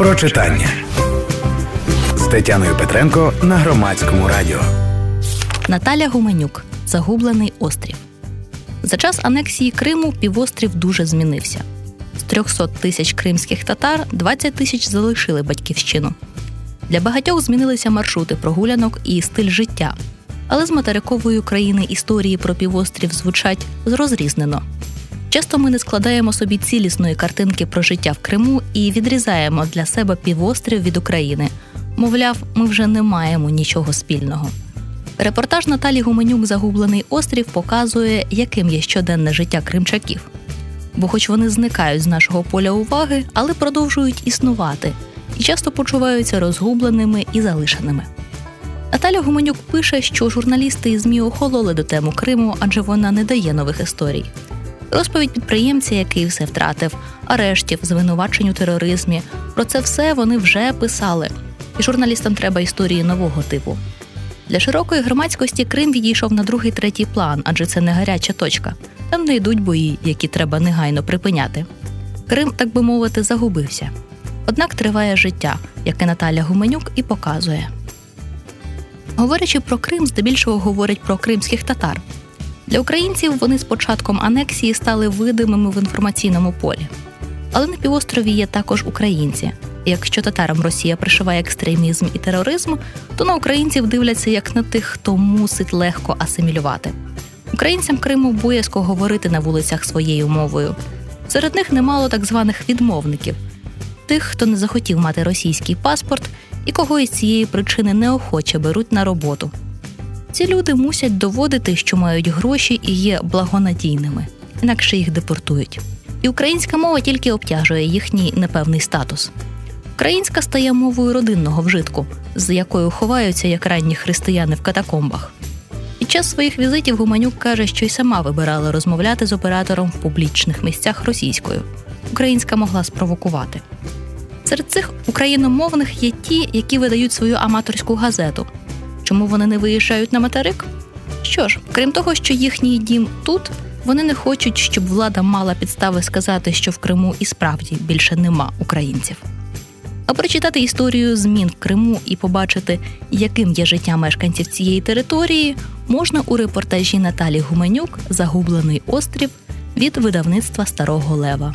про читання з Тетяною Петренко на громадському радіо. Наталя Гуменюк Загублений острів. За час анексії Криму півострів дуже змінився. З 300 тисяч кримських татар 20 тисяч залишили батьківщину. Для багатьох змінилися маршрути прогулянок і стиль життя. Але з материкової України історії про півострів звучать зрозрізнено. Часто ми не складаємо собі цілісної картинки про життя в Криму і відрізаємо для себе півострів від України. Мовляв, ми вже не маємо нічого спільного. Репортаж Наталі Гуменюк Загублений острів показує, яким є щоденне життя кримчаків. Бо, хоч вони зникають з нашого поля уваги, але продовжують існувати і часто почуваються розгубленими і залишеними. Наталя Гуменюк пише, що журналісти і ЗМІ охололи до тему Криму, адже вона не дає нових історій. Розповідь підприємця, який все втратив, арештів, звинувачень у тероризмі. Про це все вони вже писали. І журналістам треба історії нового типу. Для широкої громадськості Крим відійшов на другий третій план, адже це не гаряча точка. Там не йдуть бої, які треба негайно припиняти. Крим, так би мовити, загубився. Однак триває життя, яке Наталя Гуменюк і показує. Говорячи про Крим, здебільшого говорять про кримських татар. Для українців вони з початком анексії стали видимими в інформаційному полі. Але на півострові є також українці. Якщо татарам Росія пришиває екстремізм і тероризм, то на українців дивляться як на тих, хто мусить легко асимілювати. Українцям Криму боязко говорити на вулицях своєю мовою. Серед них немало так званих відмовників тих, хто не захотів мати російський паспорт і кого із цієї причини неохоче беруть на роботу. Ці люди мусять доводити, що мають гроші і є благонадійними, інакше їх депортують. І українська мова тільки обтяжує їхній непевний статус. Українська стає мовою родинного вжитку, з якою ховаються як ранні християни в катакомбах. Під час своїх візитів Гуманюк каже, що й сама вибирала розмовляти з оператором в публічних місцях російською. Українська могла спровокувати. Серед цих україномовних є ті, які видають свою аматорську газету. Чому вони не виїжджають на материк? Що ж, крім того, що їхній дім тут, вони не хочуть, щоб влада мала підстави сказати, що в Криму і справді більше нема українців. А прочитати історію змін в Криму і побачити, яким є життя мешканців цієї території, можна у репортажі Наталі Гуменюк Загублений острів від видавництва Старого Лева.